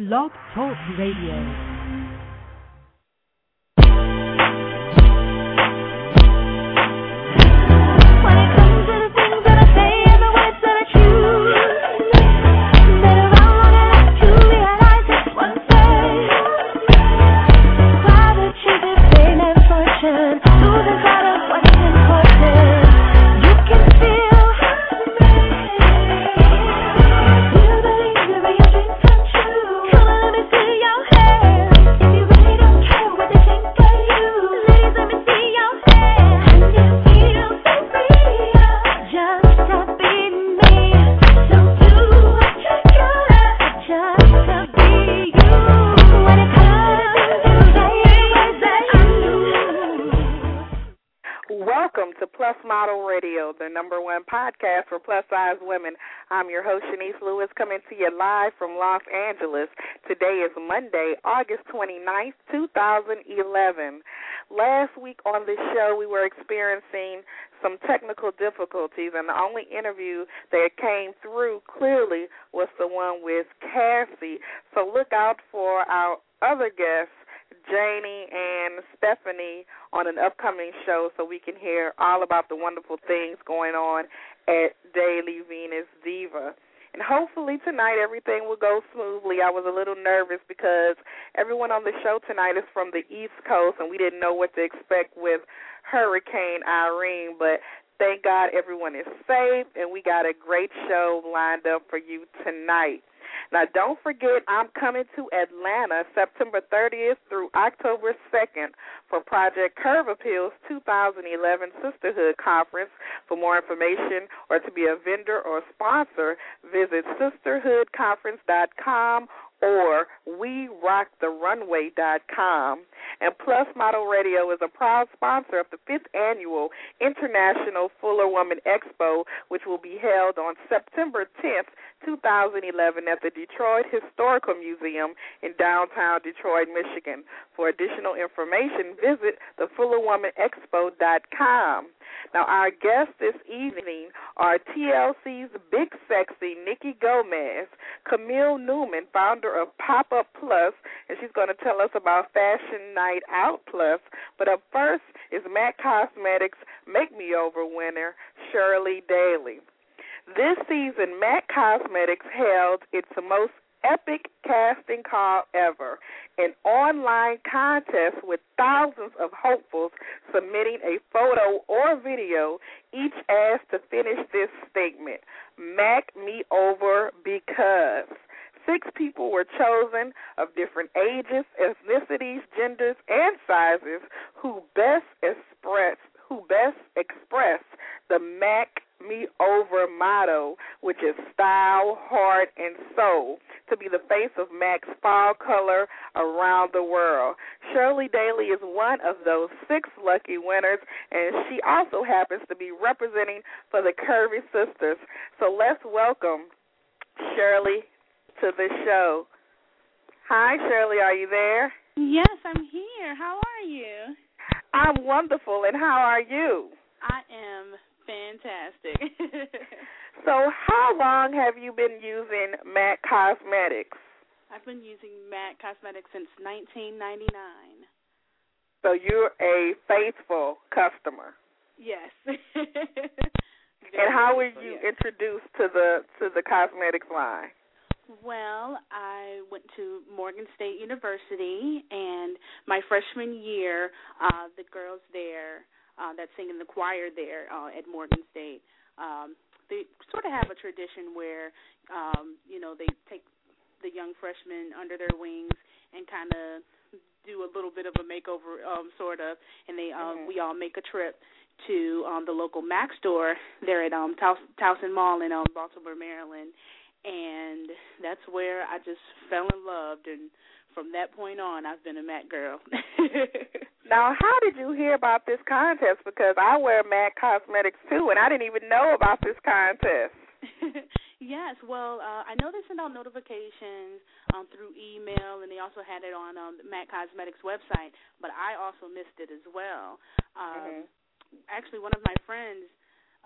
Blog Talk Radio. I'm your host, Chenese Lewis, coming to you live from Los Angeles. Today is Monday, August 29th, 2011. Last week on the show, we were experiencing some technical difficulties, and the only interview that came through clearly was the one with Cassie. So look out for our other guests. Janie and Stephanie on an upcoming show so we can hear all about the wonderful things going on at Daily Venus Diva. And hopefully tonight everything will go smoothly. I was a little nervous because everyone on the show tonight is from the East Coast and we didn't know what to expect with Hurricane Irene, but thank God everyone is safe and we got a great show lined up for you tonight. Now, don't forget, I'm coming to Atlanta September 30th through October 2nd for Project Curve Appeal's 2011 Sisterhood Conference. For more information or to be a vendor or sponsor, visit sisterhoodconference.com or WeRockTheRunway.com. And Plus Model Radio is a proud sponsor of the fifth annual International Fuller Woman Expo, which will be held on September 10th, 2011, at the Detroit Historical Museum in downtown Detroit, Michigan. For additional information, visit thefullerwomanexpo.com. Now, our guests this evening are TLC's Big Sexy Nikki Gomez, Camille Newman, founder of Pop Up Plus, and she's going to tell us about Fashion Night Out Plus. But up first is MAC Cosmetics Make Me Over winner Shirley Daley. This season, Mac Cosmetics held its most epic casting call ever, an online contest with thousands of hopefuls submitting a photo or video, each asked to finish this statement Mac me over because. Six people were chosen of different ages, ethnicities, genders, and sizes who best express who best express the Mac me over motto, which is style, heart, and soul, to be the face of MAC's fall color around the world. Shirley Daley is one of those six lucky winners, and she also happens to be representing for the Curvy Sisters. So let's welcome Shirley to the show. Hi, Shirley, are you there? Yes, I'm here. How are you? I'm wonderful, and how are you? I am fantastic. So, how long have you been using MAC Cosmetics? I've been using MAC Cosmetics since 1999. So, you're a faithful customer. Yes. And how were you yes. introduced to the to the cosmetics line? Well, I went to Morgan State University, and my freshman year, uh, the girls there uh, that sing in the choir there uh, at Morgan State, um, they sort of have a tradition where, um, you know, they take the young freshmen under their wings and kind of do a little bit of a makeover, um, sort of, and they um, Mhm. we all make a trip to um, the local Mac store there at um, Taus- Towson Mall in um, Baltimore, Maryland and that's where I just fell in love and from that point on I've been a Mac girl. Now, how did you hear about this contest? Because I wear MAC Cosmetics too, and I didn't even know about this contest. yes, well, uh, I know they send out notifications um, through email, and they also had it on um, the Mac Cosmetics website. But I also missed it as well. Um, Mhm. Actually, one of my friends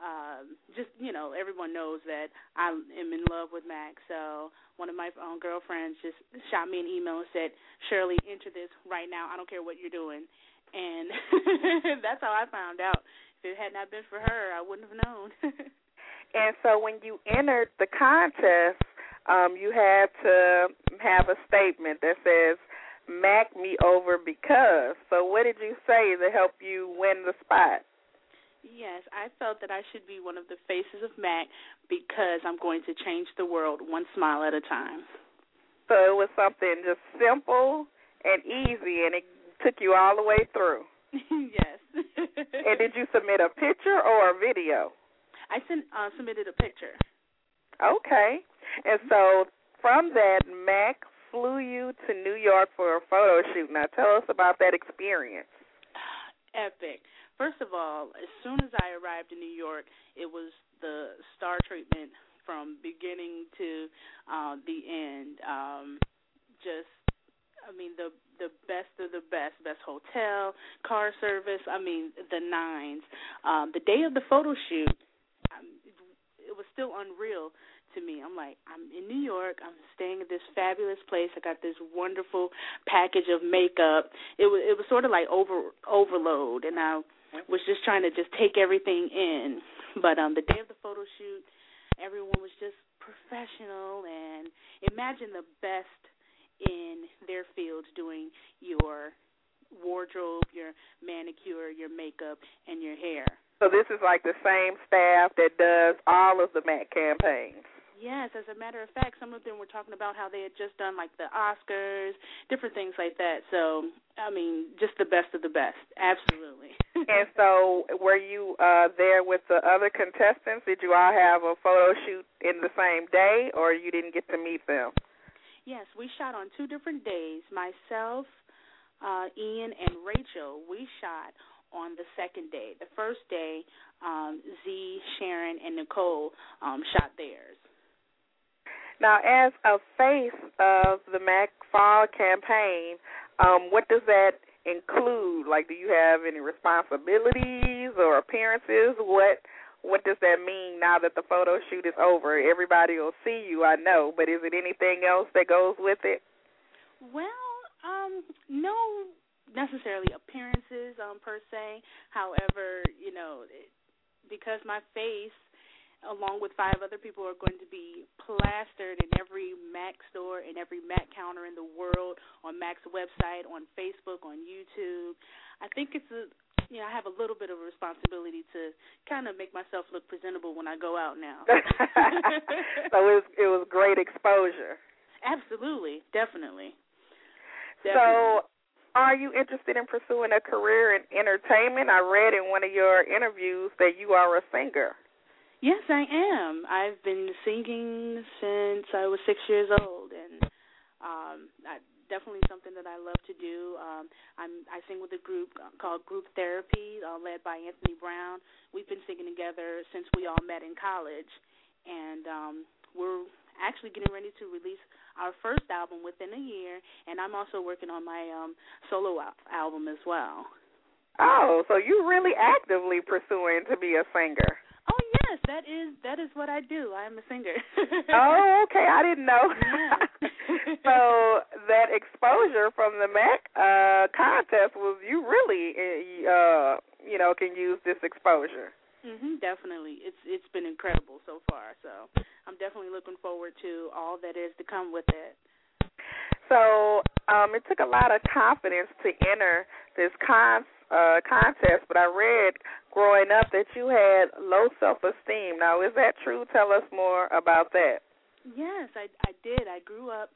um, just you know, everyone knows that I am in love with Mac. So one of my um, girlfriends just shot me an email and said, "Shirley, enter this right now. I don't care what you're doing." And that's how I found out. If it had not been for her, I wouldn't have known. and so when you entered the contest, um, you had to have a statement that says, "Mac me over because." So what did you say to help you win the spot? Yes, I felt that I should be one of the faces of Mac because I'm going to change the world one smile at a time. So it was something just simple and easy, and it took you all the way through. yes. and did you submit a picture or a video? I sent uh, submitted a picture. Okay, and so from that, Mac flew you to New York for a photo shoot. Now tell us about that experience. Epic. First of all, as soon as I arrived in New York, it was the star treatment from beginning to uh, the end. Um, just, I mean, the the best of the best, best hotel, car service. I mean, the nines. Um, the day of the photo shoot, um, it, it was still unreal to me. I'm like, I'm in New York. I'm staying at this fabulous place. I got this wonderful package of makeup. It was it was sort of like over overload, and I was just trying to just take everything in. But um the day of the photo shoot, everyone was just professional and imagine the best in their fields doing your wardrobe, your manicure, your makeup, and your hair. So this is like the same staff that does all of the MAC campaigns. Yes, as a matter of fact, some of them were talking about how they had just done like the Oscars, different things like that. So, I mean, just the best of the best. Absolutely. and so, were you uh there with the other contestants? Did you all have a photo shoot in the same day or you didn't get to meet them? Yes, we shot on two different days. Myself, uh Ian and Rachel, we shot on the second day. The first day, um, Z, Sharon, and Nicole um, shot theirs. Now, as a face of the Mac Fall campaign, um, what does that include? Like, do you have any responsibilities or appearances? What what does that mean now that the photo shoot is over? Everybody will see you, I know, but is it anything else that goes with it? Well, um, no necessarily appearances um per se. However, you know, it, because my face along with five other people, are going to be plastered in every Mac store, in every Mac counter in the world, on Mac's website, on Facebook, on YouTube. I think it's a you know, I have a little bit of a responsibility to kind of make myself look presentable when I go out now. so it was it was great exposure. Absolutely, definitely. definitely. So are you interested in pursuing a career in entertainment? I read in one of your interviews that you are a singer. Yes, I am. I've been singing since I was six years old, and um, I, definitely something that I love to do. Um, I'm I sing with a group called Group Therapy, uh, led by Anthony Brown. We've been singing together since we all met in college, and um, we're actually getting ready to release our first album within a year. And I'm also working on my um, solo al- album as well. Oh, so you're really actively pursuing to be a singer. Oh yes, that is that is what I do. I am a singer. oh, okay. I didn't know. Yeah. so that exposure from the Mac uh contest was you really uh you know can use this exposure. Mhm, definitely. It's it's been incredible so far. So, I'm definitely looking forward to all that is to come with it. So, um it took a lot of confidence to enter this con uh, contest, but I read growing up that you had low self esteem. Now, is that true? Tell us more about that. Yes, I I did. I grew up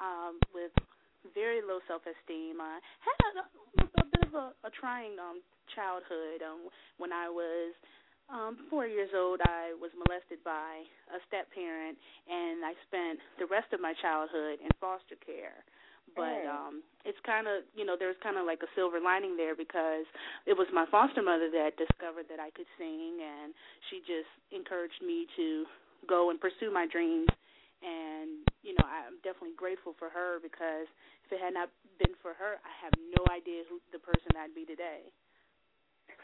um with very low self esteem. I had a, a bit of a, a trying um childhood. Um when I was um four years old I was molested by a step parent and I spent the rest of my childhood in foster care but um it's kind of you know there's kind of like a silver lining there because it was my foster mother that discovered that I could sing and she just encouraged me to go and pursue my dreams and you know I'm definitely grateful for her because if it had not been for her I have no idea who the person I'd be today.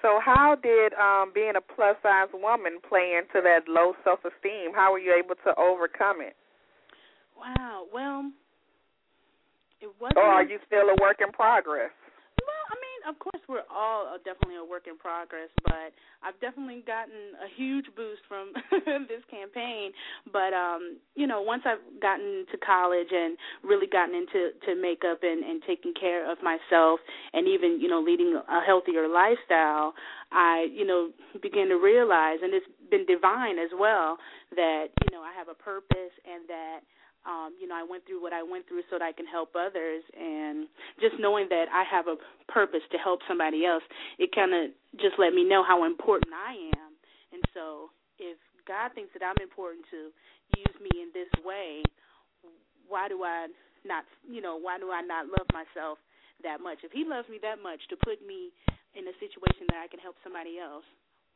So how did um being a plus size woman play into that low self esteem? How were you able to overcome it? Wow. Well, it wasn't. Or are you still a work in progress? Of course, we're all uh, definitely a work in progress, but I've definitely gotten a huge boost from this campaign. But um, you know, once I've gotten to college and really gotten into to makeup and and taking care of myself, and even you know leading a healthier lifestyle, I you know began to realize, and it's been divine as well, that you know I have a purpose and that um, you know, I went through what I went through so that I can help others, and just knowing that I have a purpose to help somebody else, it kind of just let me know how important I am. And so, if God thinks that I'm important to use me in this way, why do I not, you know, why do I not love myself that much? If He loves me that much to put me in a situation that I can help somebody else,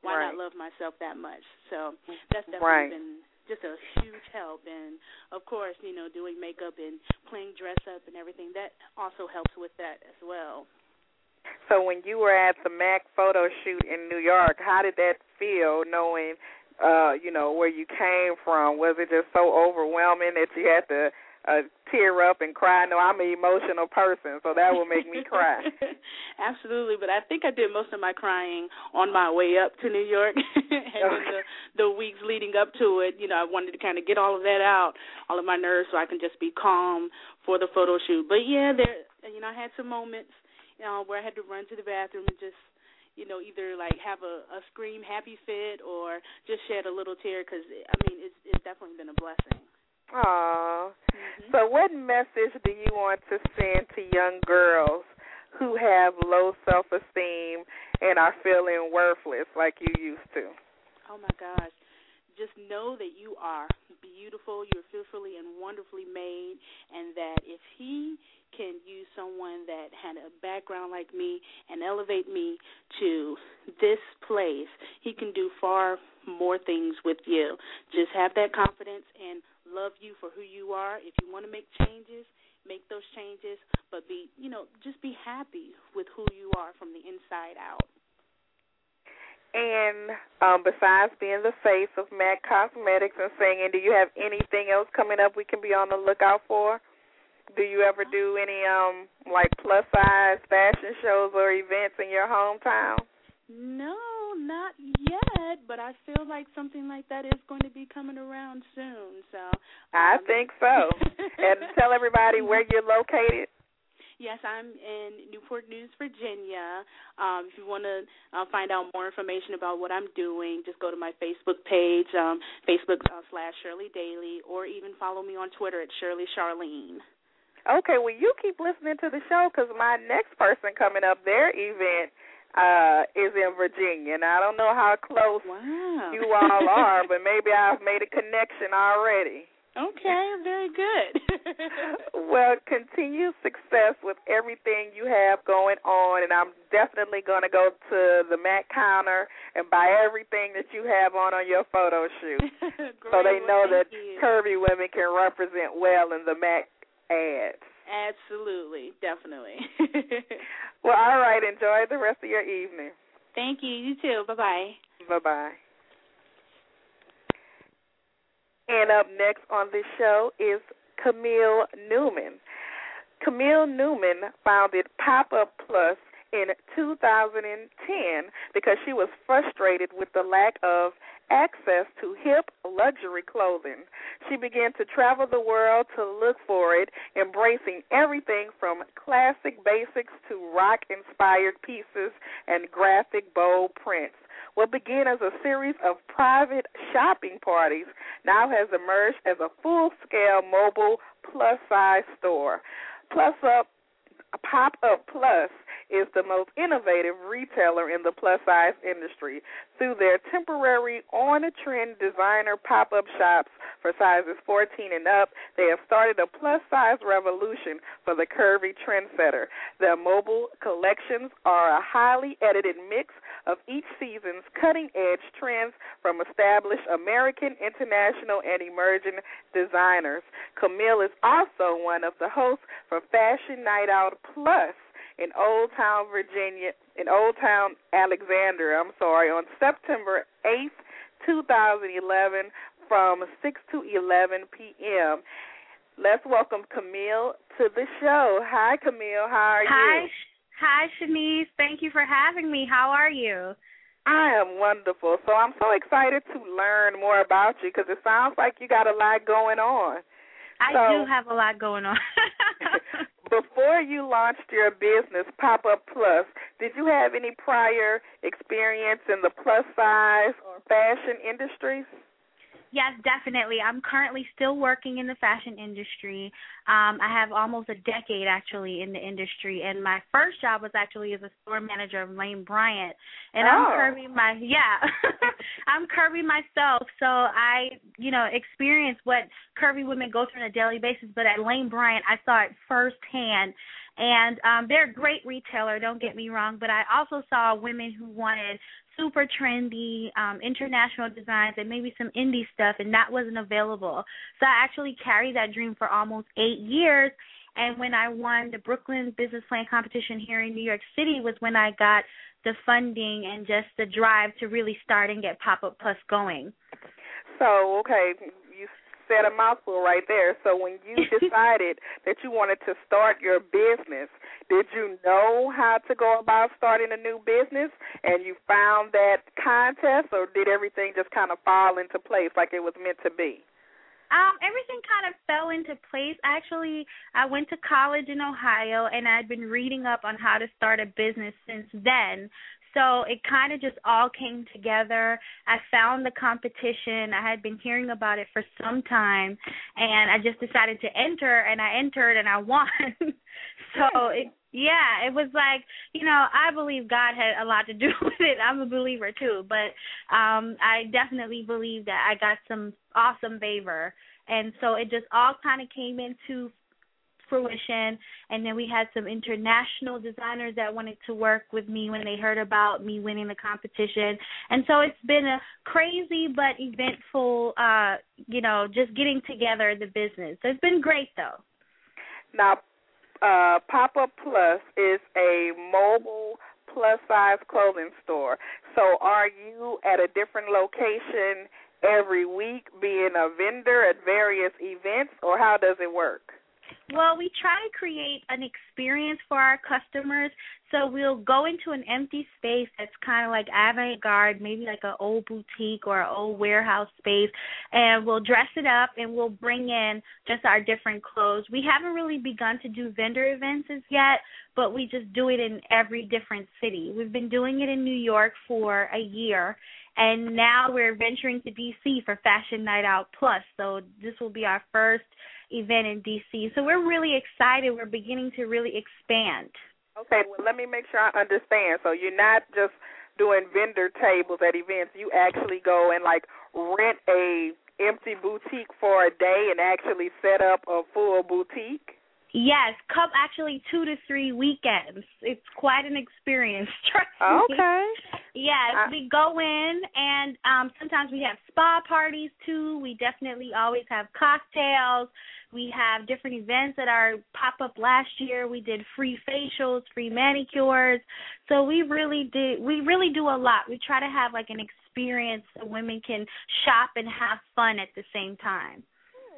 why Right. not love myself that much? So that's definitely Right. been just a huge help and of course you know doing makeup and playing dress up and everything that also helps with that as well So when you were at the Mac photo shoot in New York, how did that feel knowing uh, you know, where you came from? Was it just so overwhelming that you had to uh tear up and cry? No, I'm an emotional person, so that will make me cry. absolutely but i think i did most of my crying on my way up to new york and then the the weeks leading up to it you know i wanted to kind of get all of that out all of my nerves so i can just be calm for the photo shoot but yeah there you know i had some moments you know where i had to run to the bathroom and just you know either like have a a scream happy fit or just shed a little tear because i mean it's it's definitely been a blessing Aw. Mhm. So what message do you want to send to young girls who have low self esteem and are feeling worthless like you used to? Oh my gosh. Just know that you are beautiful, you're fearfully and wonderfully made, and that if he can use someone that had a background like me and elevate me to this place, he can do far more things with you. Just have that confidence and love you for who you are. If you want to make changes, make those changes, but be, you know, just be happy with who you are from the inside out. And um, besides being the face of MAC Cosmetics and singing, do you have anything else coming up we can be on the lookout for? Do you ever do any um like plus size fashion shows or events in your hometown? No, not yet, but I feel like something like that is going to be coming around soon. So I um, think so. and tell everybody where you're located. Yes, I'm in Newport News, Virginia. Um, if you want to uh, find out more information about what I'm doing, just go to my Facebook page, um, Facebook uh, slash Shirley Daley, or even follow me on Twitter at Shirley Charlene. Okay, well you keep listening to the show because my next person coming up, their event uh is in Virginia, and I don't know how close Wow. you all are, but maybe I've made a connection already. okay, very good. well, continued success with everything you have going on, and I'm definitely going to go to the Mac counter and buy everything that you have on on your photo shoot, so they know well, that curvy women can represent well in the Mac ads. Absolutely, definitely. Well, all right. Enjoy the rest of your evening. Thank you. You too. Bye bye. Bye bye. And up next on the show is Camille Newman. Camille Newman founded Pop Up Plus in 2010 because she was frustrated with the lack of access to hip luxury clothing. She began to travel the world to look for it, embracing everything from classic basics to rock inspired pieces and graphic bold prints. What began as a series of private shopping parties now has emerged as a full scale mobile plus size store. Plus Up Pop Up Plus is the most innovative retailer in the plus size industry. Through their temporary on trend designer pop up shops for sizes 14 and up, they have started a plus size revolution for the curvy trendsetter. Their mobile collections are a highly edited mix of each season's cutting edge trends from established American, international, and emerging designers. Camille is also one of the hosts for Fashion Night Out Plus in Old Town, Virginia, in Old Town Alexandria. I'm sorry, on September 8th, 2011, from 6 to 11 p.m. Let's welcome Camille to the show. Hi, Camille. How are Hi, you? hi, Chenese. Thank you for having me. How are you? I am wonderful. So I'm so excited to learn more about you because it sounds like you got a lot going on. I So- do have a lot going on. Before you launched your business, Pop Up Plus, did you have any prior experience in the plus size or fashion industries? Yes, definitely. I'm currently still working in the fashion industry. Um, I have almost a decade actually in the industry, and my first job was actually as a store manager of Lane Bryant. And Oh. I'm curvy my yeah, I'm curvy myself, so I you know experience what curvy women go through on a daily basis. But at Lane Bryant, I saw it firsthand. And um they're a great retailer, don't get me wrong, but I also saw women who wanted super trendy, um, international designs and maybe some indie stuff and that wasn't available. So I actually carried that dream for almost eight years and when I won the Brooklyn Business Plan competition here in New York City was when I got the funding and just the drive to really start and get Pop Up Plus going. So, okay, said a mouthful right there. So, when you decided that you wanted to start your business, did you know how to go about starting a new business and you found that contest, or did everything just kind of fall into place like it was meant to be? Um, everything kind of fell into place. Actually, I went to college in Ohio and I'd been reading up on how to start a business since then. So it kind of just all came together. I found the competition. I had been hearing about it for some time and I just decided to enter and I entered and I won. so it yeah, it was like, you know, I believe God had a lot to do with it. I'm a believer too, but um I definitely believe that I got some awesome favor. And so it just all kind of came into fruition and then we had some international designers that wanted to work with me when they heard about me winning the competition and so it's been a crazy but eventful uh you know just getting together the business so it's been great though Now, uh, Pop Up Plus is a mobile plus size clothing store. So, are you at a different location every week, being a vendor at various events, or how does it work? Well, we try to create an experience for our customers. So we'll go into an empty space that's kind of like avant garde, maybe like an old boutique or an old warehouse space, and we'll dress it up and we'll bring in just our different clothes. We haven't really begun to do vendor events as yet, but we just do it in every different city. We've been doing it in New York for a year, and now we're venturing to DC for Fashion Night Out Plus. So this will be our first event in DC. So we're really excited. We're beginning to really expand. Okay, well, let me make sure I understand. So, you're not just doing vendor tables at events, you actually go and like rent a empty boutique for a day and actually set up a full boutique? Yes, come actually two to three weekends. It's quite an experience. Trust me. Okay. Yes, I- we go in and um sometimes we have spa parties too. We definitely always have cocktails. We have different events at our pop up last year. We did free facials, free manicures. So we really did we really do a lot. We try to have like an experience so women can shop and have fun at the same time.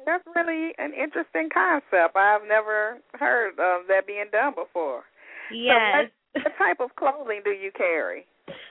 That's really an interesting concept. I've never heard of that being done before. Yes. So what, what type of clothing do you carry?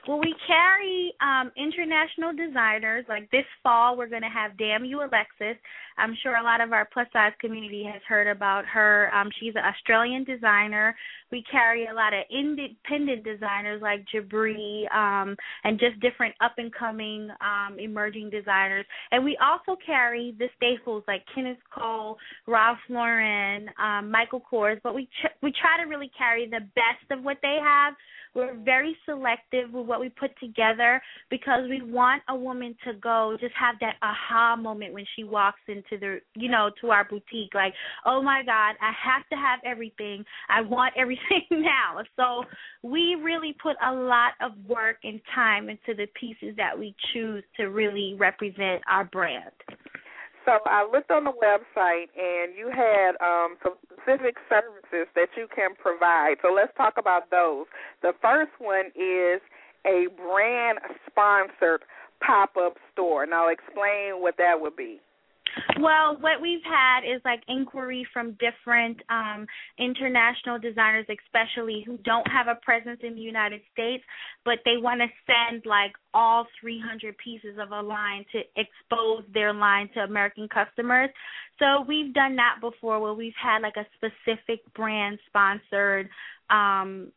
Well, we carry um international designers. Like this fall, we're going to have Damn You Alexis. I'm sure a lot of our plus size community has heard about her. Um, she's an Australian designer. We carry a lot of independent designers like Jabri, um, and just different up and coming um, emerging designers. And we also carry the staples like Kenneth Cole, Ralph Lauren, um, Michael Kors. But we ch- we try to really carry the best of what they have we're very selective with what we put together because we want a woman to go just have that aha moment when she walks into the you know to our boutique like oh my god i have to have everything i want everything now so we really put a lot of work and time into the pieces that we choose to really represent our brand So I looked on the website, and you had um, some specific services that you can provide. So let's talk about those. The first one is a brand sponsored pop up store. Now, explain what that would be. Well, what we've had is like inquiry from different um international designers especially who don't have a presence in the United States, but they want to send like all 300 pieces of a line to expose their line to American customers. So we've done that before where we've had like a specific brand sponsored um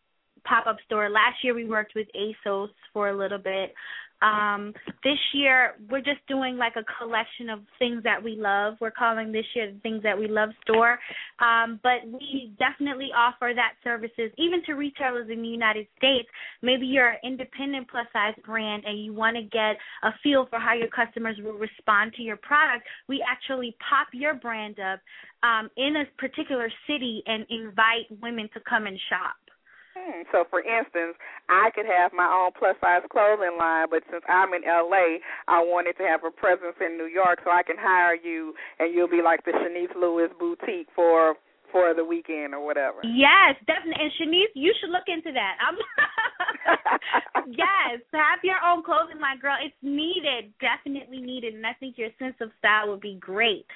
pop-up store. Last year we worked with ASOS for a little bit. Um, this year we're just doing like a collection of things that we love. We're calling this year the Things That We Love store. Um, but we definitely offer that services even to retailers in the United States. Maybe you're an independent plus size brand and you want to get a feel for how your customers will respond to your product. We actually pop your brand up um, in a particular city and invite women to come and shop. Hmm. So, for instance, I could have my own plus size clothing line, but since I'm in LA, I wanted to have a presence in New York, so I can hire you, and you'll be like the Chenese Lewis boutique for for the weekend or whatever. Yes, definitely. And Chenese, you should look into that. I'm yes, have your own clothing line, girl. It's needed, definitely needed, and I think your sense of style would be great.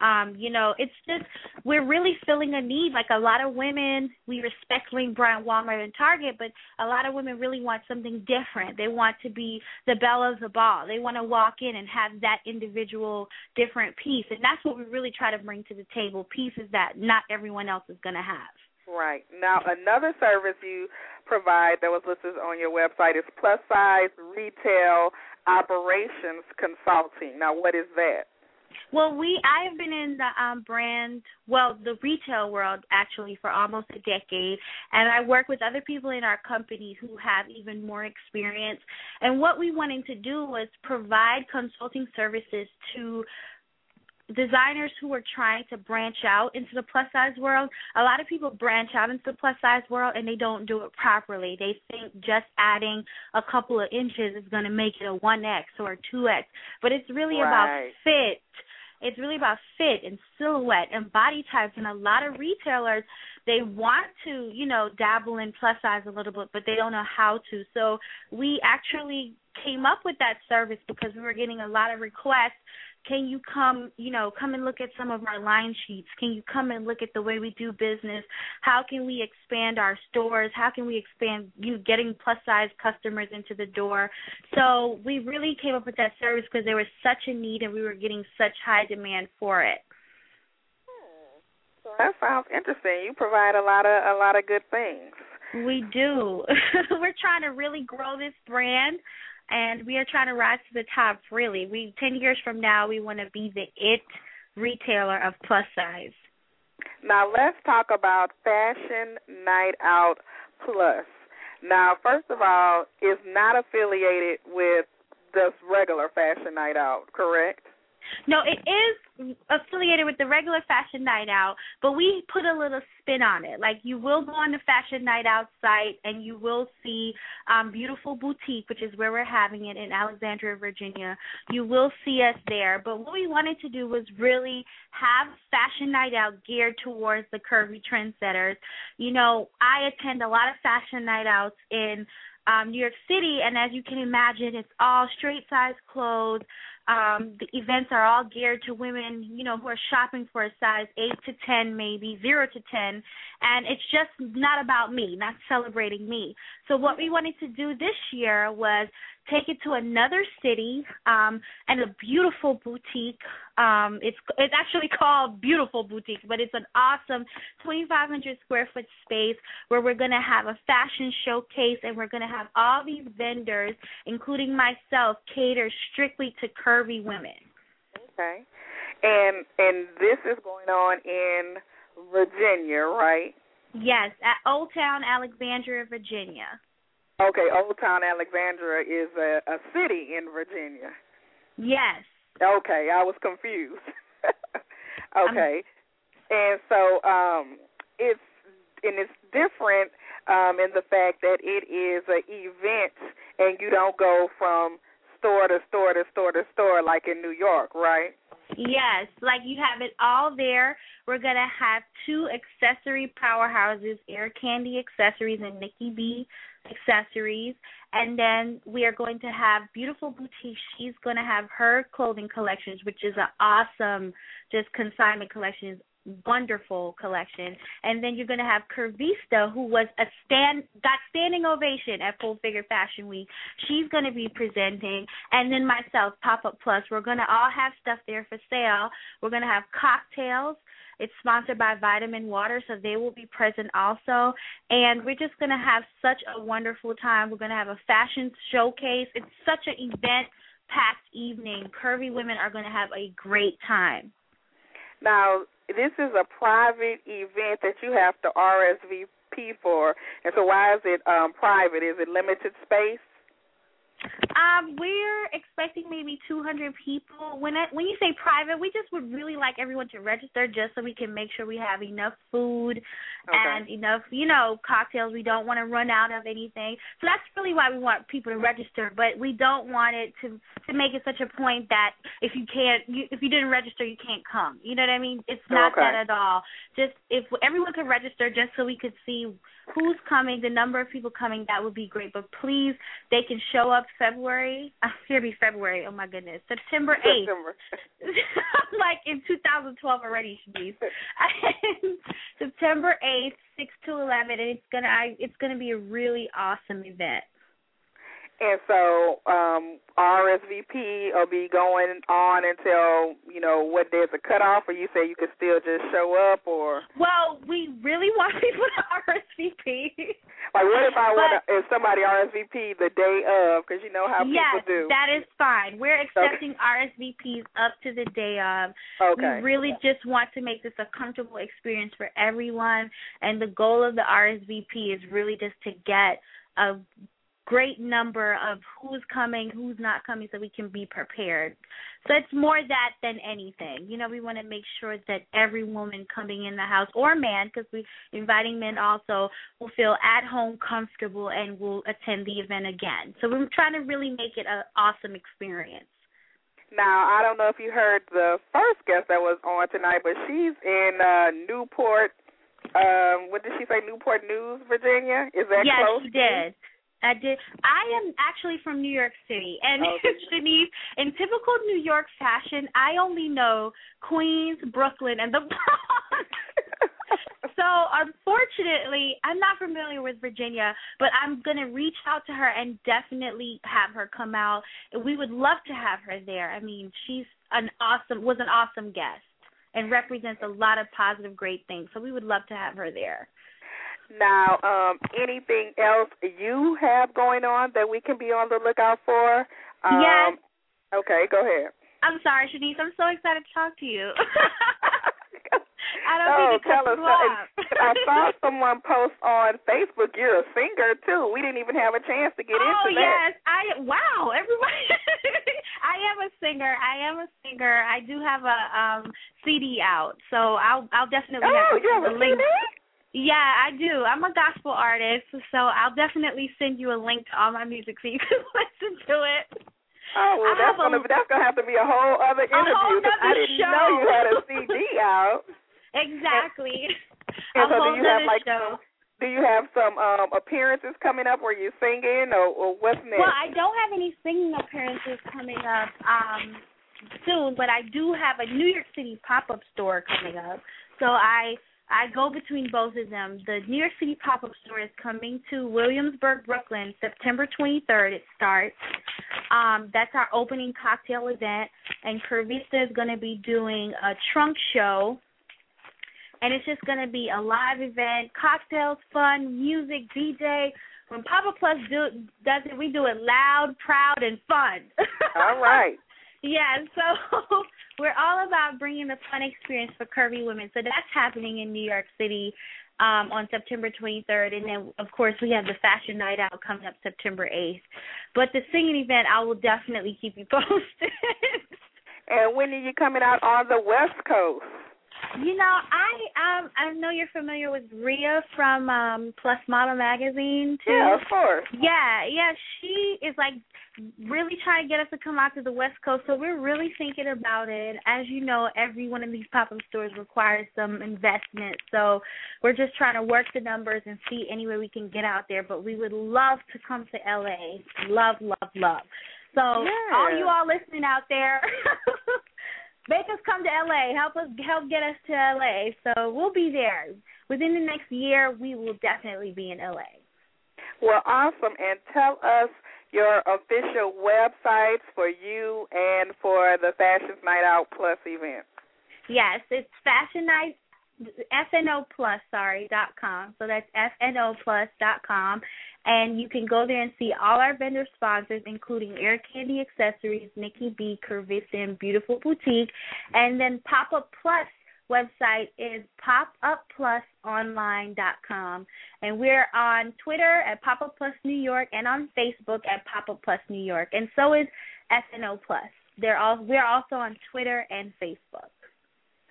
Um, you know, it's just we're really filling a need. Like a lot of women, we respect Lane Bryant, Walmart, and Target, but a lot of women really want something different. They want to be the belle of the ball. They want to walk in and have that individual, different piece, and that's what we really try to bring to the table. Pieces that not everyone else is going to have. Right. Now, another service you provide that was listed on your website is plus size retail operations consulting. Now, what is that? Well, we I have been in the um brand, well, the retail world actually for almost a decade, and I work with other people in our company who have even more experience. And what we wanted to do was provide consulting services to designers who are trying to branch out into the plus size world. A lot of people branch out into the plus size world and they don't do it properly. They think just adding a couple of inches is going to make it a 1X or a 2X, but it's really Right. about fit. It's really about fit and silhouette and body types and a lot of retailers they want to, you know, dabble in plus size a little bit, but they don't know how to. So we actually came up with that service because we were getting a lot of requests can you come you know come and look at some of our line sheets? Can you come and look at the way we do business? How can we expand our stores? How can we expand you know, getting plus size customers into the door? So we really came up with that service because there was such a need and we were getting such high demand for it. Hmm. So that sounds interesting. You provide a lot of a lot of good things. we do. We're trying to really grow this brand and we are trying to rise to the top really we 10 years from now we want to be the it retailer of plus size Now let's talk about Fashion Night Out Plus. Now, first of all, it's not affiliated with just regular Fashion Night Out, correct? No, it is affiliated with the regular Fashion Night Out, but we put a little spin on it. Like you will go on the Fashion Night Out site and you will see um Beautiful Boutique, which is where we're having it in Alexandria, Virginia. You will see us there. But what we wanted to do was really have Fashion Night Out geared towards the curvy trendsetters. You know, I attend a lot of Fashion Night Outs in um New York City and as you can imagine it's all straight size clothes um the events are all geared to women you know who are shopping for a size 8 to 10 maybe 0 to 10 and it's just not about me not celebrating me. So what we wanted to do this year was take it to another city um and a beautiful boutique. Um it's it's actually called beautiful boutique but it's an awesome 2500 square foot space where we're going to have a fashion showcase and we're going to have all these vendors including myself cater strictly to curvy women Okay. And and this is going on in Virginia, right? yes at old town alexandria virginia Okay, Old Town Alexandria is a, a city in Virginia. yes Okay, I was confused. okay. and so um it's and it's different um in the fact that it is an event and you don't go from store to store to store to store like in New York, right? Yes, like you have it all there. We're gonna have two accessory powerhouses, Air Candy Accessories and Nikki B Accessories, and then we are going to have beautiful boutique. She's to have her clothing collections, which is an awesome, just consignment collection wonderful collection. And then you're going to have Curvista, who was a stand got standing ovation at Full Figure Fashion Week. She's going to be presenting, and then myself, Pop Up Plus. We're going to all have stuff there for sale. We're going to have cocktails. It's sponsored by Vitamin Water, so they will be present also. And we're just going to have such a wonderful time. We're going to have a fashion showcase. It's such an event packed evening. Curvy women are going to have a great time. Now, this is a private event that you have to RSVP for, and so why is it um, private? Is it limited space? Um, we're expecting maybe 200 people. When it, when you say private, we just would really like everyone to register just so we can make sure we have enough food Okay. and enough, you know, cocktails. We don't want to run out of anything. So that's really why we want people to register, but we don't want it to to make it such a point that if you can't, you, if you didn't register, you can't come. You know what I mean? It's not Okay. that at all. Just if everyone could register, just so we could see who's coming, the number of people coming, that would be great. But please, they can show up February. Going to be February. Oh my goodness, September eighth. September. I'm like in 2012 already, Chenese. September 8th, 6 to 11, and it's gonna I, it's gonna be a really awesome event. And so um, RSVP will be going on until you know what day is the cutoff, or you say you can still just show up, or Well, we really want people to RSVP. like what if I want to, if somebody RSVP the day of, because you know how yes, people do. that is fine. We're accepting RSVPs up to the day of. okay. We really just want to make this a comfortable experience for everyone, and the goal of the RSVP is really just to get a great number of who's coming, who's not coming, so we can be prepared. So it's more that than anything. You know, we want to make sure that every woman coming in the house or man, because we're inviting men also, will feel at home, comfortable, and will attend the event again. So we're trying to really make it an awesome experience. Now I don't know if you heard the first guest that was on tonight, but she's in uh Newport. Um, what did she say? Newport News, Virginia. Is that yes, close? she did. I did. I am actually from New York City, and oh, Okay. Chenese, in typical New York fashion, I only know Queens, Brooklyn, and the Bronx. so unfortunately, I'm not familiar with Virginia, but I'm gonna reach out to her and definitely have her come out. We would love to have her there. I mean, she's an awesome was an awesome guest and represents a lot of positive, great things. So we would love to have her there. Now, um, anything else you have going on that we can be on the lookout for? Um, Yes. Okay, go ahead. I'm sorry, Chenese. I'm so excited to talk to you. I don't oh, tell us. I saw someone post on Facebook. You're a singer too. We didn't even have a chance to get oh into that. Oh yes, I wow, everybody. I am a singer. I am a singer. I do have a um CD out, so I'll I'll definitely Oh, have to you have a link. CD? Yeah, I do. I'm a gospel artist, so I'll definitely send you a link to all my music so you can listen to it. Oh well, I that's gonna that's gonna have to be a whole other whole interview. 'cause I didn't show. know you had a CD out. Exactly. And a so whole do you have like show. do you have some um appearances coming up where you're singing or, or what's next? Well, I don't have any singing appearances coming up um soon, but I do have a New York City pop-up store coming up. So I I go between both of them. The New York City pop-up store is coming to Williamsburg, Brooklyn, September 23rd. It starts. Um, that's our opening cocktail event, and Curvista is going to be doing a trunk show. And it's just going to be a live event, cocktails, fun, music, DJ. When Pop Up Plus do, does it, we do it loud, proud, and fun. All right. Yeah, so we're all about bringing the fun experience for curvy women. So that's happening in New York City um, on September 23rd, and then of course we have the fashion night out coming up September 8th. But the singing event, I will definitely keep you posted. And when are you coming out on the West Coast? You know, I um I know you're familiar with Ria from um Plus Model magazine too. Yeah, of course. Yeah, yeah, she is like really trying to get us to come out to the West Coast. So we're really thinking about it. As you know, every one of these pop up stores requires some investment. So we're just trying to work the numbers and see any way we can get out there. But we would love to come to LA. Love, love, love. So Yeah. all you all listening out there Make us come to LA. Help us help get us to LA. So we'll be there. Within the next year we will definitely be in LA. Well, awesome. And tell us your official websites for you and for the Fashion Night Out Plus event. Yes, it's Fashion Night FNO Plus, sorry, dot com. So that's FNO Plus dot com. And you can go there and see all our vendor sponsors, including Air Candy Accessories, Nikki B, Curvisin, Beautiful Boutique, and then Pop Up Plus website is popupplusonline.com. And we're on Twitter at Pop Up Plus New York and on Facebook at Pop Up Plus New York. And so is FNO Plus. They're all we're also on Twitter and Facebook.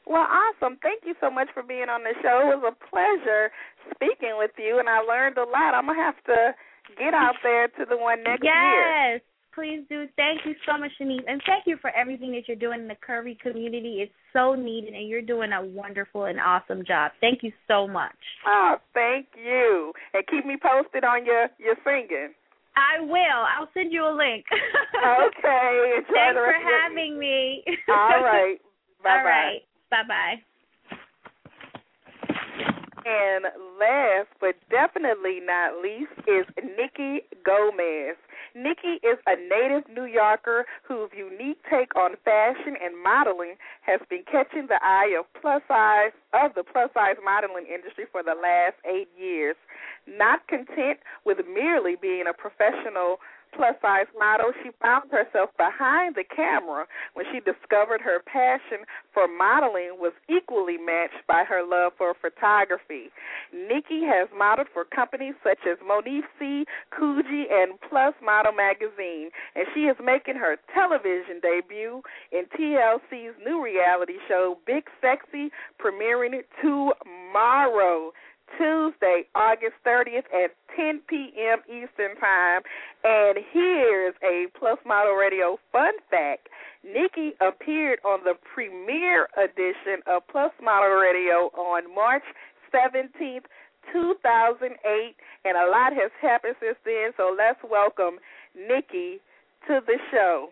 Well, awesome. Thank you so much for being on the show. It was a pleasure speaking with you, and I learned a lot. I'm going to have to get out there to the one next year. Yes, please do. Thank you so much, Chenese, and thank you for everything that you're doing in the curvy community. It's so needed, and you're doing a wonderful and awesome job. Thank you so much. Oh, thank you. And keep me posted on your, your singing. I will. I'll send you a link. Okay. Thanks for having me. All right. Bye-bye. All right. Bye bye. And last but definitely not least is Nikki Gomez. Nikki is a native New Yorker whose unique take on fashion and modeling has been catching the eye of plus size of the plus size modeling industry for the last eight years. Not content with merely being a professional plus size model, she found herself behind the camera when she discovered her passion for modeling was equally matched by her love for photography. Nikki has modeled for companies such as Monique, Coogi, and Plus Model Magazine, and she is making her television debut in TLC's new reality show, Big Sexy, premiering tomorrow. Tuesday, August 30th at 10 p.m. Eastern Time. And here's a Plus Model Radio fun fact. Nikki appeared on the premiere edition of Plus Model Radio on March 17th, 2008, and a lot has happened since then, so let's welcome Nikki to the show.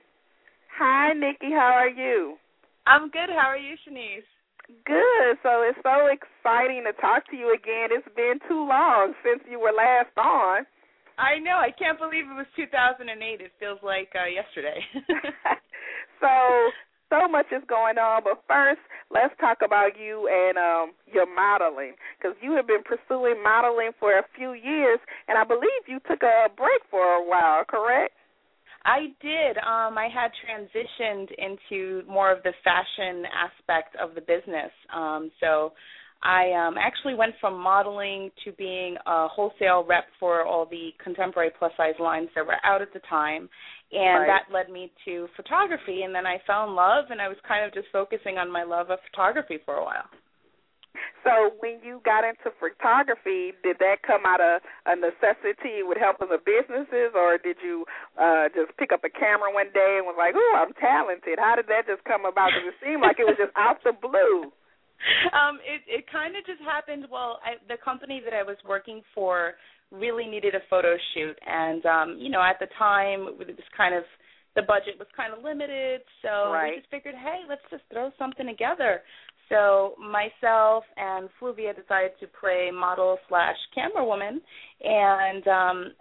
Hi, Nikki. How are you? I'm good. How are you, Chenese? Good. So it's so exciting to talk to you again. It's been too long since you were last on. I know. I can't believe it was 2008. It feels like uh, yesterday. so so much is going on, but first, let's talk about you and um your modeling because you have been pursuing modeling for a few years, and I believe you took a break for a while. Correct? I did. Um, I had transitioned into more of the fashion aspect of the business. Um, so I um, actually went from modeling to being a wholesale rep for all the contemporary plus size lines that were out at the time. And Right. that led me to photography. And then I fell in love, and I was kind of just focusing on my love of photography for a while. So when you got into photography, did that come out of a necessity with helping the businesses, or did you uh just pick up a camera one day and was like, "Oh, I'm talented"? How did that just come about? Because it seemed like it was just out the blue. um it it kind of just happened well I, the company that i was working for really needed a photo shoot and um you know at the time it was kind of the budget was kind of limited so Right. we just figured hey let's just throw something together so myself and Fluvia decided to play model slash camera woman and um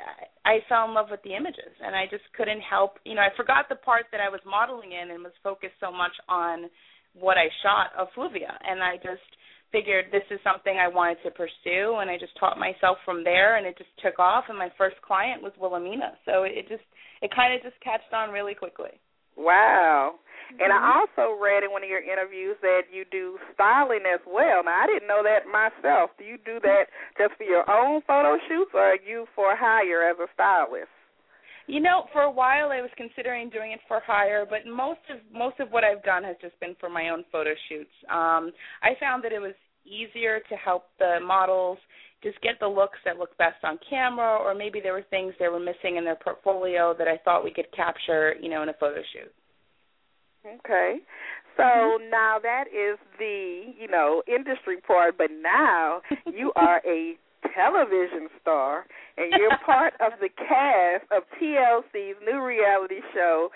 I fell in love with the images and I just couldn't help you know I forgot the part that I was modeling in and was focused so much on what I shot of Fluvia, and I just figured this is something I wanted to pursue, and I just taught myself from there, and it just took off. And my first client was Wilhelmina, so it just it kind of just catched on really quickly. Wow. And I Mm-hmm. also read in one of your interviews that you do styling as well. Now I didn't know that myself. Do you do that just for your own photo shoots or are you for hire as a stylist? You know, for a while I was considering doing it for hire, but most of most of what I've done has just been for my own photo shoots. Um, I found that it was easier to help the models just get the looks that look best on camera, or maybe there were things they were missing in their portfolio that I thought we could capture, you know, in a photo shoot. Okay. So mm-hmm. now that is the, you know, industry part, but now you are a television star and you're part of the cast of TLC's new reality show,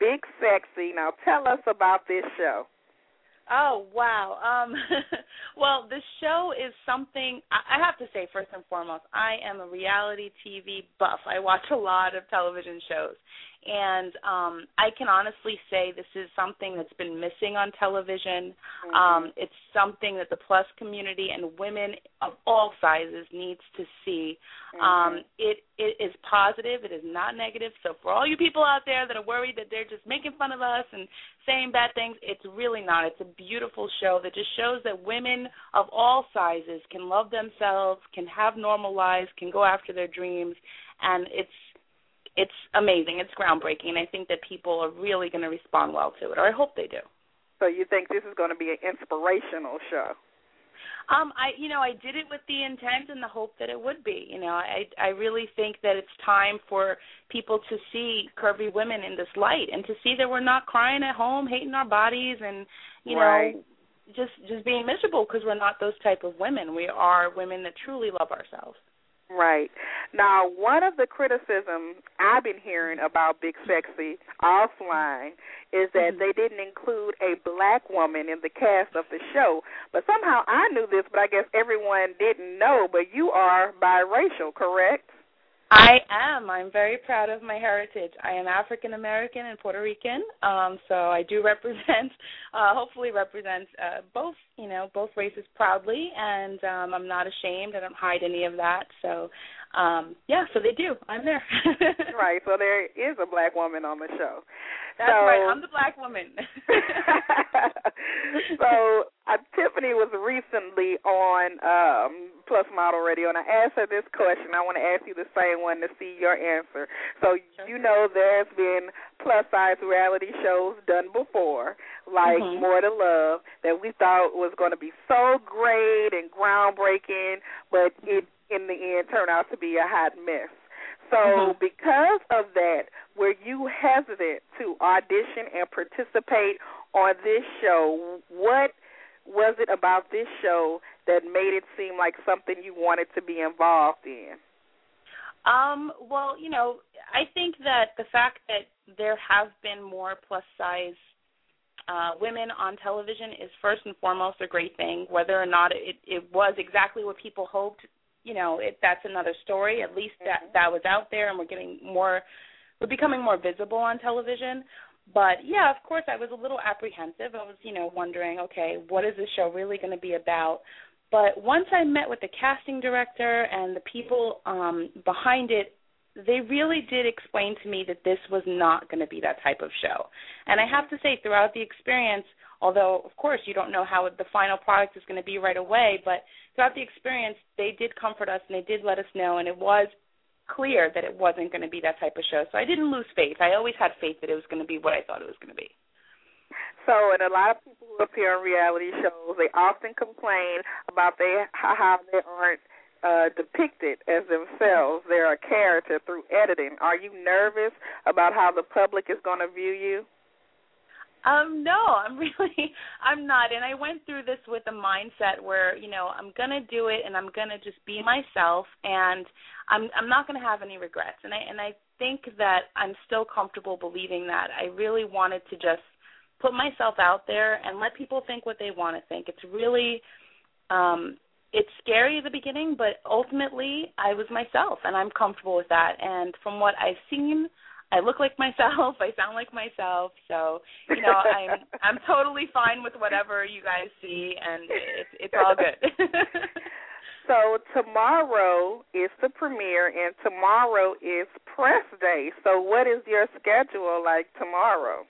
Big Sexy. Now tell us about this show. Oh wow. Um well the show is something I, I have to say first and foremost, I am a reality TV buff. I watch a lot of television shows and um I can honestly say this is something that's been missing on television. Mm-hmm. Um it's something that the plus community and women of all sizes needs to see. Mm-hmm. Um it it is positive, it is not negative. So for all you people out there that are worried that they're just making fun of us and saying bad things, it's really not. It's a beautiful show that just shows that women of all sizes can love themselves, can have normal lives, can go after their dreams and it's it's amazing. It's groundbreaking, and I think that people are really going to respond well to it, or I hope they do. So you think this is going to be an inspirational show? Um, I you know I did it with the intent and the hope that it would be. You know, I I really think that it's time for people to see curvy women in this light and to see that we're not crying at home, hating our bodies, and you right. know just just being miserable because we're not those type of women. We are women that truly love ourselves. Right. Now, one of the criticisms I've been hearing about Big Sexy offline is that mm-hmm. they didn't include a black woman in the cast of the show. But somehow I knew this, but I guess everyone didn't know. But you are biracial, correct? I am. I'm very proud of my heritage. I am African American and Puerto Rican, um, so I do represent, uh, hopefully represent uh, both, you know, both races proudly, and um, I'm not ashamed. I don't hide any of that. So, um, yeah, so they do. I'm there. right. So there is a black woman on the show. That's so, right. I'm the black woman. so uh, Tiffany was recently on um Plus Model Radio, and I asked her this question. I want to ask you the same one to see your answer. So sure. you know, there's been plus size reality shows done before, like mm-hmm. More to Love, that we thought was going to be so great and groundbreaking, but it in the end turned out to be a hot mess. So, mm-hmm. because of that, were you hesitant to audition and participate on this show? What was it about this show that made it seem like something you wanted to be involved in? Um, well, you know, I think that the fact that there have been more plus size uh, women on television is first and foremost a great thing. Whether or not it, it was exactly what people hoped, you know, it, that's another story. At least that Mm-hmm. that was out there, and we're getting more, we're becoming more visible on television. But yeah, of course, I was a little apprehensive. I was, you know, wondering, okay, what is this show really going to be about? But once I met with the casting director and the people um behind it, they really did explain to me that this was not going to be that type of show. And I have to say, throughout the experience, although of course you don't know how the final product is going to be right away, but throughout the experience, they did comfort us and they did let us know, and it was clear that it wasn't going to be that type of show. So I didn't lose faith. I always had faith that it was going to be what I thought it was going to be. So, and a lot of people who appear on reality shows, they often complain about they how they aren't uh, depicted as themselves. They're a character through editing. Are you nervous about how the public is going to view you? Um, no, I'm really I'm not. And I went through this with a mindset where, you know, I'm gonna do it and I'm gonna just be myself and I'm I'm not gonna have any regrets. And I and I think that I'm still comfortable believing that. I really wanted to just put myself out there and let people think what they want to think. It's really um it's scary at the beginning, but ultimately I was myself and I'm comfortable with that. And from what I've seen, I look like myself, I sound like myself. So, you know, I'm I'm totally fine with whatever you guys see and it's it's all good. So tomorrow is the premiere, and tomorrow is press day. So what is your schedule like tomorrow?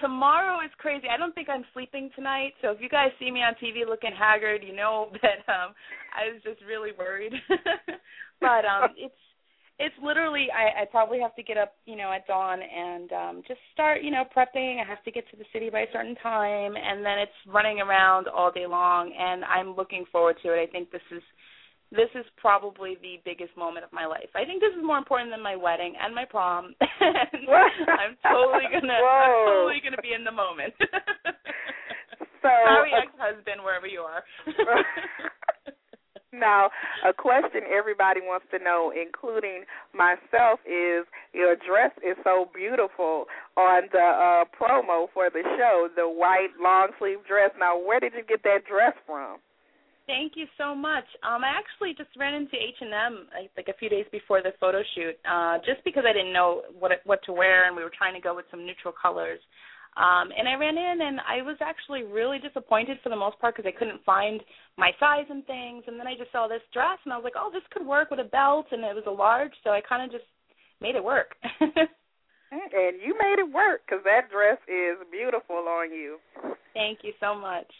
Tomorrow is crazy. I don't think I'm sleeping tonight. So if you guys see me on TV looking haggard, you know that um I was just really worried. but um it's it's literally I, I probably have to get up, you know, at dawn and um just start, you know, prepping. I have to get to the city by a certain time and then it's running around all day long and I'm looking forward to it. I think this is this is probably the biggest moment of my life. I think this is more important than my wedding and my prom. and I'm totally gonna I'm totally gonna be in the moment. So, Sorry, a- ex husband, wherever you are. now, a question everybody wants to know, including myself, is your dress is so beautiful on the uh promo for the show, the white long sleeve dress. Now, where did you get that dress from? Thank you so much. Um, I actually just ran into H and M like a few days before the photo shoot, uh, just because I didn't know what what to wear, and we were trying to go with some neutral colors. Um, and I ran in, and I was actually really disappointed for the most part because I couldn't find my size and things. And then I just saw this dress, and I was like, oh, this could work with a belt, and it was a large, so I kind of just made it work. And you made it work because that dress is beautiful on you. Thank you so much.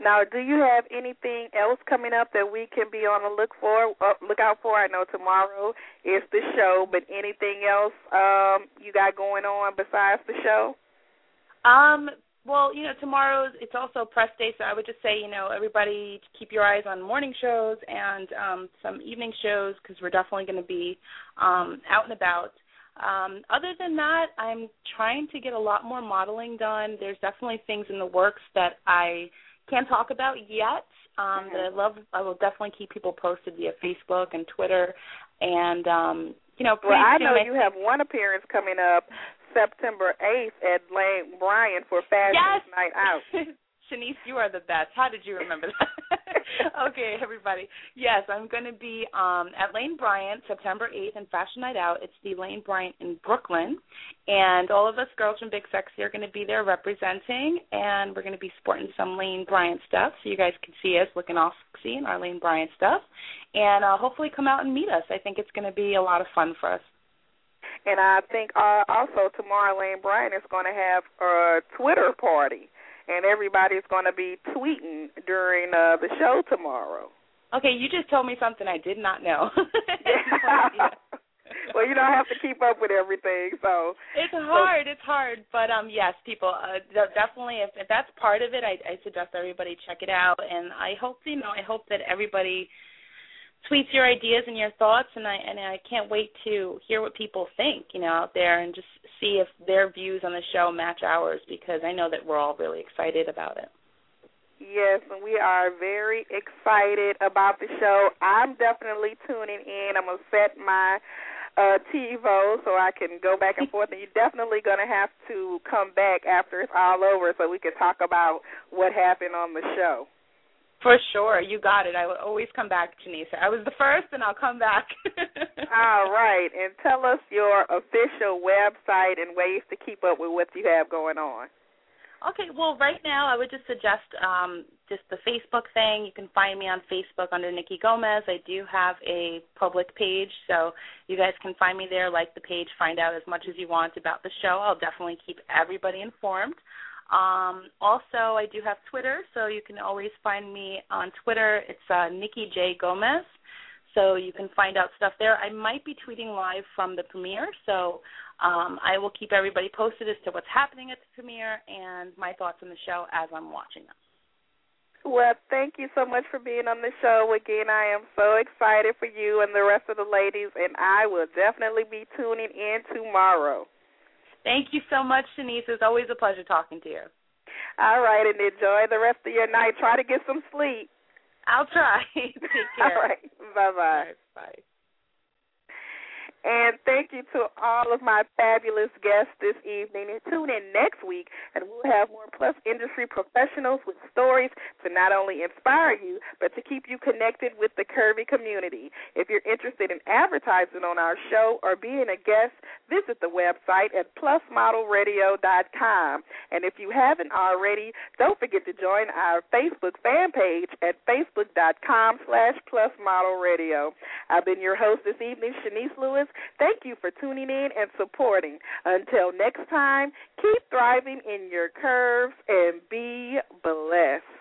Now, do you have anything else coming up that we can be on the look for, uh, look out for? I know tomorrow is the show, but anything else um you got going on besides the show? Um, well, you know, tomorrow's it's also press day, so I would just say, you know, everybody keep your eyes on morning shows and um some evening shows because we're definitely going to be um out and about. Um, other than that, I'm trying to get a lot more modeling done. There's definitely things in the works that I can't talk about yet. Um. That I love. I will definitely keep people posted via Facebook and Twitter, and um, you know, Well, I know you have one appearance coming up September 8th at Lane Bryant for Fashion Yes. Night Out. Chenese, you are the best. How did you remember that? okay, everybody. Yes, I'm going to be um, at Lane Bryant September 8th in Fashion Night Out. It's the Lane Bryant in Brooklyn. And all of us girls from Big Sexy are going to be there representing, and we're going to be sporting some Lane Bryant stuff so you guys can see us looking all sexy in our Lane Bryant stuff. And uh, hopefully come out and meet us. I think it's going to be a lot of fun for us. And I think uh, also tomorrow Lane Bryant is going to have a Twitter party, and everybody's going to be tweeting during uh, the show tomorrow. Okay, you just told me something I did not know. well, you don't have to keep up with everything, so It's hard. It's hard, but um, yes, people uh, de- definitely. If, if that's part of it, I, I suggest everybody check it out. And I hope you know, I hope that everybody tweets your ideas and your thoughts, and I and I can't wait to hear what people think, you know, out there, and just see if their views on the show match ours, because I know that we're all really excited about it. Yes, and we are very excited about the show. I'm definitely tuning in. I'm gonna set my uh TiVo so I can go back and forth. And you're definitely gonna have to come back after it's all over so we can talk about what happened on the show. For sure, you got it. I will always come back, Janisa. I was the first, and I'll come back. all right, and tell us your official website and ways to keep up with what you have going on. Okay, well, right now I would just suggest um, just the Facebook thing. You can find me on Facebook under Nikki Gomez. I do have a public page, so you guys can find me there, like the page, find out as much as you want about the show. I'll definitely keep everybody informed. Um, also, I do have Twitter, so you can always find me on Twitter. It's uh, Nikki J Gomez, so you can find out stuff there. I might be tweeting live from the premiere, so um, I will keep everybody posted as to what's happening at the premiere and my thoughts on the show as I'm watching them. Well, thank you so much for being on the show. Again, I am so excited for you and the rest of the ladies, and I will definitely be tuning in tomorrow. Thank you so much, Chenese. It's always a pleasure talking to you. All right, and enjoy the rest of your night. Try to get some sleep. I'll try. Take care. All right, bye bye. Bye. And thank you to all of my fabulous guests this evening. And tune in next week, and we'll have more Plus industry professionals with stories to not only inspire you, but to keep you connected with the curvy community. If you're interested in advertising on our show or being a guest, visit the website at plusmodelradio.com. And if you haven't already, don't forget to join our Facebook fan page at facebook.com slash plusmodelradio. I've been your host this evening, Chenese Lewis. Thank you for tuning in and supporting. Until next time, keep thriving in your curves and be blessed.